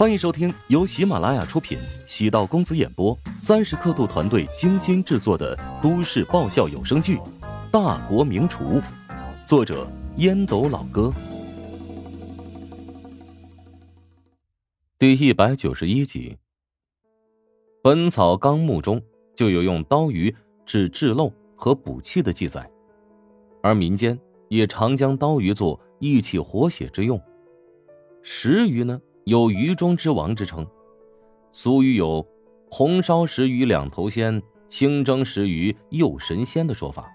欢迎收听由喜马拉雅出品、喜道公子演播、三十刻度团队精心制作的都市爆笑有声剧《大国名厨》，作者烟斗老哥，第一百九十一集。《本草纲目》中就有用刀鱼治治漏和补气的记载，而民间也常将刀鱼做益气活血之用。石鱼呢？有鱼中之王之称，俗语有“红烧石鱼两头鲜，清蒸石鱼又神仙”的说法。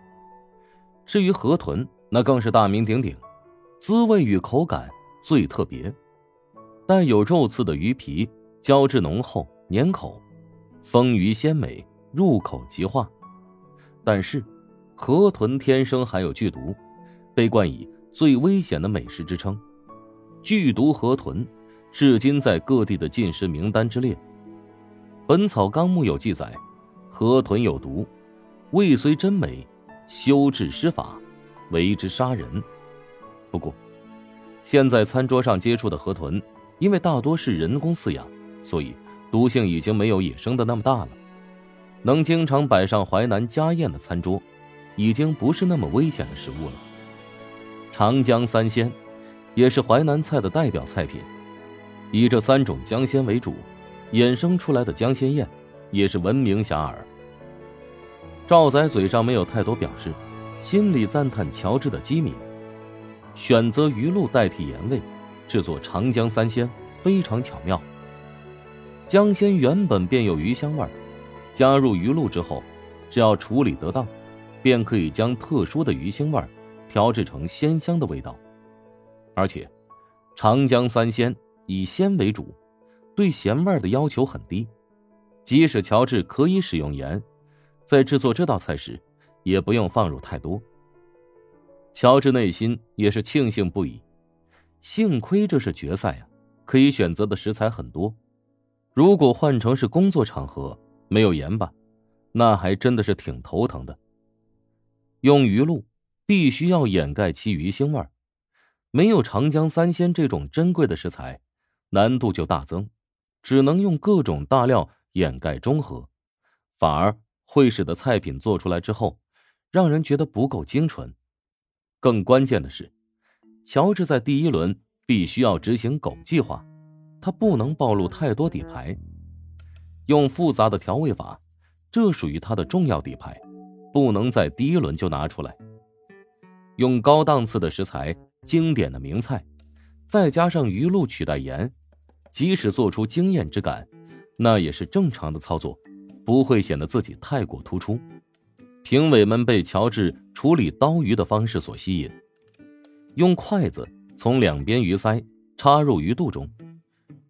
至于河豚，那更是大名鼎鼎，滋味与口感最特别，带有肉刺的鱼皮，胶质浓厚，粘口，丰腴鲜美，入口即化。但是，河豚天生含有剧毒，被冠以最危险的美食之称。剧毒河豚。至今在各地的禁食名单之列，《本草纲目》有记载，河豚有毒，味虽真美，修治施法，为之杀人。不过，现在餐桌上接触的河豚，因为大多是人工饲养，所以毒性已经没有野生的那么大了。能经常摆上淮南家宴的餐桌，已经不是那么危险的食物了。长江三鲜，也是淮南菜的代表菜品。以这三种江鲜为主，衍生出来的江鲜宴，也是闻名遐迩。赵仔嘴上没有太多表示，心里赞叹乔治的机敏，选择鱼露代替盐味，制作长江三鲜非常巧妙。江鲜原本便有鱼香味儿，加入鱼露之后，只要处理得当，便可以将特殊的鱼腥味儿调制成鲜香的味道。而且，长江三鲜。以鲜为主，对咸味的要求很低。即使乔治可以使用盐，在制作这道菜时，也不用放入太多。乔治内心也是庆幸不已，幸亏这是决赛啊，可以选择的食材很多。如果换成是工作场合，没有盐巴，那还真的是挺头疼的。用鱼露，必须要掩盖其鱼腥味儿没有长江三鲜这种珍贵的食材。难度就大增，只能用各种大料掩盖中和，反而会使得菜品做出来之后，让人觉得不够精纯。更关键的是，乔治在第一轮必须要执行狗计划，他不能暴露太多底牌，用复杂的调味法，这属于他的重要底牌，不能在第一轮就拿出来。用高档次的食材，经典的名菜，再加上鱼露取代盐。即使做出惊艳之感，那也是正常的操作，不会显得自己太过突出。评委们被乔治处理刀鱼的方式所吸引，用筷子从两边鱼鳃插入鱼肚中，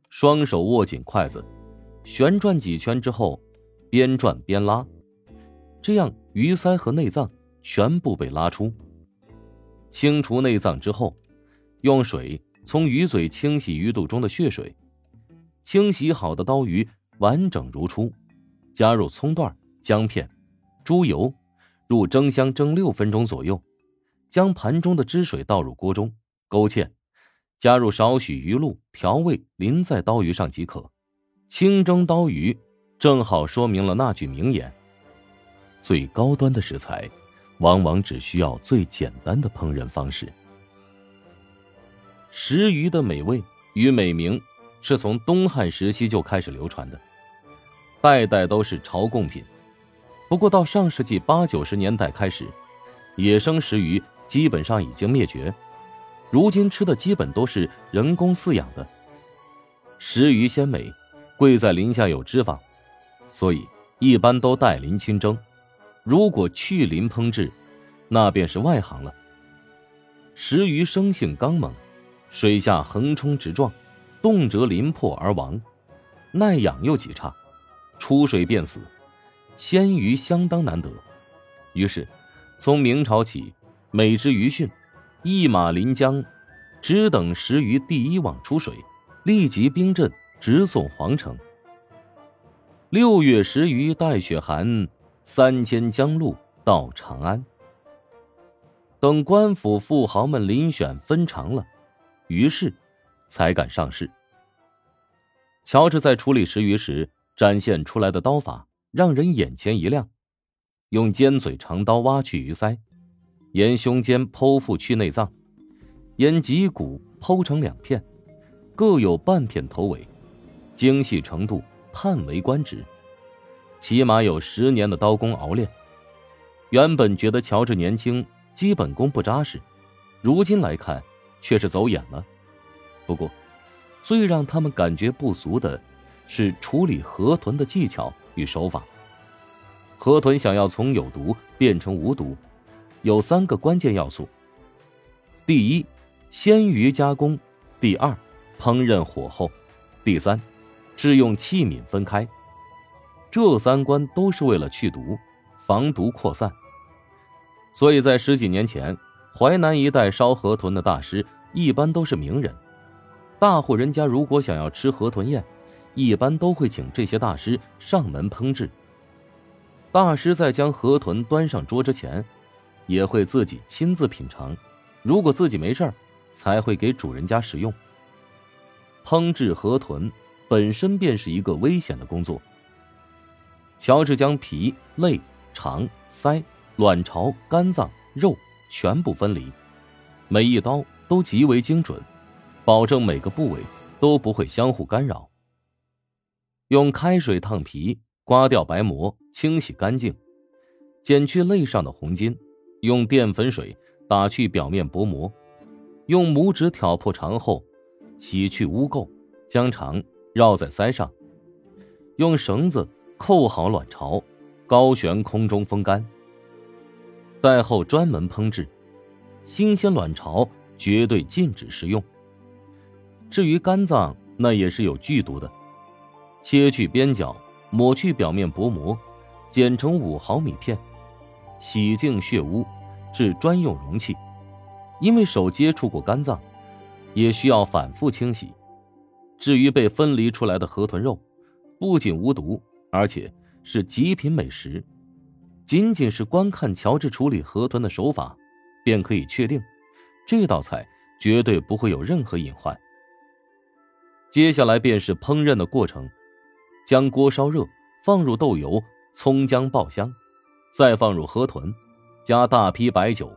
双手握紧筷子，旋转几圈之后，边转边拉，这样鱼鳃和内脏全部被拉出。清除内脏之后，用水从鱼嘴清洗鱼肚中的血水。清洗好的刀鱼完整如初，加入葱段、姜片、猪油，入蒸箱蒸六分钟左右，将盘中的汁水倒入锅中勾芡，加入少许鱼露调味，淋在刀鱼上即可。清蒸刀鱼正好说明了那句名言：最高端的食材，往往只需要最简单的烹饪方式。食鱼的美味与美名。是从东汉时期就开始流传的，代代都是朝贡品。不过到上世纪八九十年代开始，野生石鱼基本上已经灭绝，如今吃的基本都是人工饲养的。石鱼鲜美，贵在鳞下有脂肪，所以一般都带鳞清蒸。如果去鳞烹制，那便是外行了。石鱼生性刚猛，水下横冲直撞。动辄鳞破而亡，耐养又极差，出水便死，鲜鱼相当难得。于是，从明朝起，每只鱼汛，一马临江，只等石鱼第一网出水，立即兵阵直送皇城。六月石鱼带雪寒，三千江路到长安。等官府富豪们遴选分尝了，于是。才敢上市。乔治在处理石鱼时展现出来的刀法让人眼前一亮，用尖嘴长刀挖去鱼鳃，沿胸肩剖腹去内脏，沿脊骨剖成两片，各有半片头尾，精细程度叹为观止。起码有十年的刀工熬练。原本觉得乔治年轻，基本功不扎实，如今来看却是走眼了。不过，最让他们感觉不俗的，是处理河豚的技巧与手法。河豚想要从有毒变成无毒，有三个关键要素：第一，鲜鱼加工；第二，烹饪火候；第三，是用器皿分开。这三关都是为了去毒、防毒扩散。所以在十几年前，淮南一带烧河豚的大师一般都是名人。大户人家如果想要吃河豚宴，一般都会请这些大师上门烹制。大师在将河豚端上桌之前，也会自己亲自品尝，如果自己没事儿，才会给主人家食用。烹制河豚本身便是一个危险的工作。乔治将皮、肋、肠、腮、卵巢、肝脏、肉全部分离，每一刀都极为精准，保证每个部位都不会相互干扰。用开水烫皮，刮掉白膜，清洗干净，剪去肋上的红筋，用淀粉水打去表面薄膜，用拇指挑破肠后，洗去污垢，将肠绕在腮上，用绳子。扣好卵巢，高悬空中风干。待后专门烹制，新鲜卵巢绝对禁止食用。至于肝脏，那也是有剧毒的。切去边角，抹去表面薄膜，剪成五毫米片，洗净血污，至专用容器。因为手接触过肝脏，也需要反复清洗。至于被分离出来的河豚肉，不仅无毒。而且是极品美食，仅仅是观看乔治处理河豚的手法，便可以确定，这道菜绝对不会有任何隐患。接下来便是烹饪的过程，将锅烧热，放入豆油、葱姜爆香，再放入河豚，加大批白酒，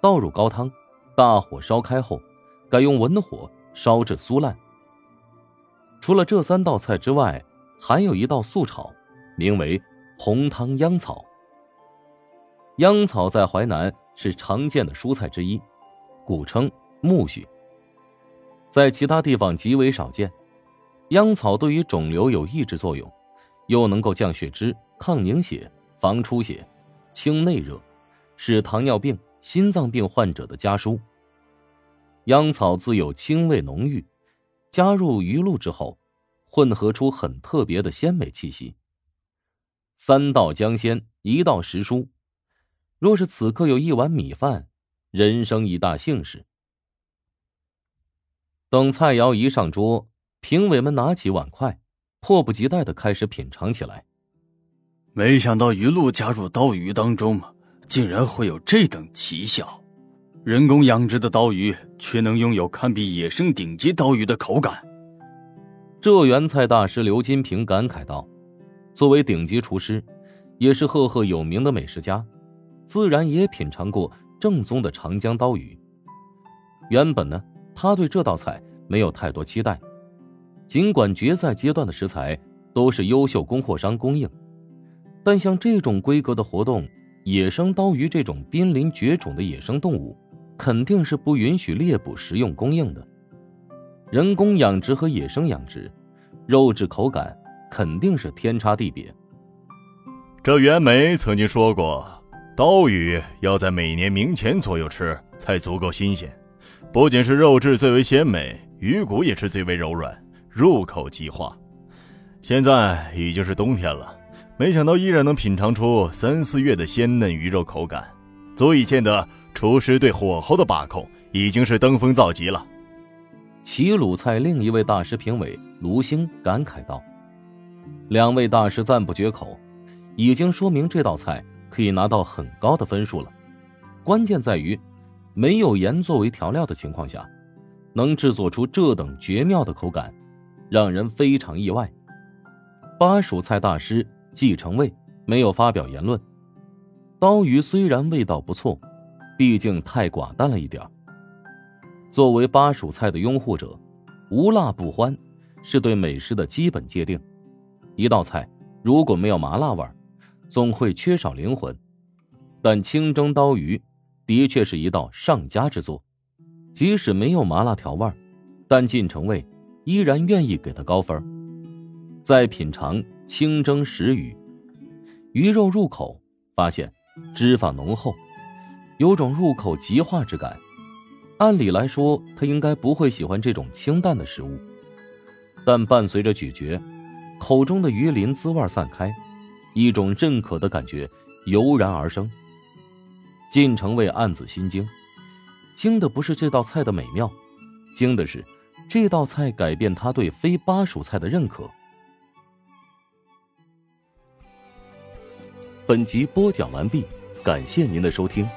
倒入高汤，大火烧开后，改用文火烧至酥烂。除了这三道菜之外，还有一道素炒，名为红汤秧草。秧草在淮南是常见的蔬菜之一，古称苜蓿，在其他地方极为少见。秧草对于肿瘤有抑制作用，又能够降血脂、抗凝血、防出血、清内热，是糖尿病、心脏病患者的家蔬。秧草自有清味浓郁，加入鱼露之后。混合出很特别的鲜美气息。三道姜鲜，一道时蔬。若是此刻有一碗米饭，人生一大幸事。等菜肴一上桌，评委们拿起碗筷，迫不及待的开始品尝起来。没想到鱼露加入刀鱼当中，竟然会有这等奇效。人工养殖的刀鱼，却能拥有堪比野生顶级刀鱼的口感。浙园菜大师刘金平感慨道：“作为顶级厨师，也是赫赫有名的美食家，自然也品尝过正宗的长江刀鱼。原本呢，他对这道菜没有太多期待。尽管决赛阶段的食材都是优秀供货商供应，但像这种规格的活动，野生刀鱼这种濒临绝种的野生动物，肯定是不允许猎捕食用供应的。”人工养殖和野生养殖，肉质口感肯定是天差地别。这袁枚曾经说过，刀鱼要在每年明前左右吃才足够新鲜，不仅是肉质最为鲜美，鱼骨也是最为柔软，入口即化。现在已经是冬天了，没想到依然能品尝出三四月的鲜嫩鱼肉口感，足以见得厨师对火候的把控已经是登峰造极了。齐鲁菜另一位大师评委卢星感慨道：“两位大师赞不绝口，已经说明这道菜可以拿到很高的分数了。关键在于，没有盐作为调料的情况下，能制作出这等绝妙的口感，让人非常意外。巴蜀菜大师季承卫没有发表言论。刀鱼虽然味道不错，毕竟太寡淡了一点作为巴蜀菜的拥护者，无辣不欢是对美食的基本界定。一道菜如果没有麻辣味儿总会缺少灵魂。但清蒸刀鱼的确是一道上佳之作，即使没有麻辣调味但晋城卫依然愿意给他高分。再品尝清蒸石鱼，鱼肉入口，发现。脂肪浓厚，有种入口即化之感。按理来说，他应该不会喜欢这种清淡的食物，但伴随着咀嚼，口中的鱼鳞滋味散开，一种认可的感觉油然而生。晋城卫暗自心惊，惊的不是这道菜的美妙，惊的是这道菜改变他对非巴蜀菜的认可。本集播讲完毕，感谢您的收听。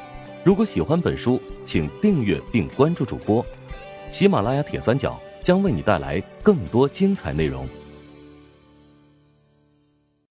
如果喜欢本书，请订阅并关注主播。喜马拉雅铁三角将为你带来更多精彩内容。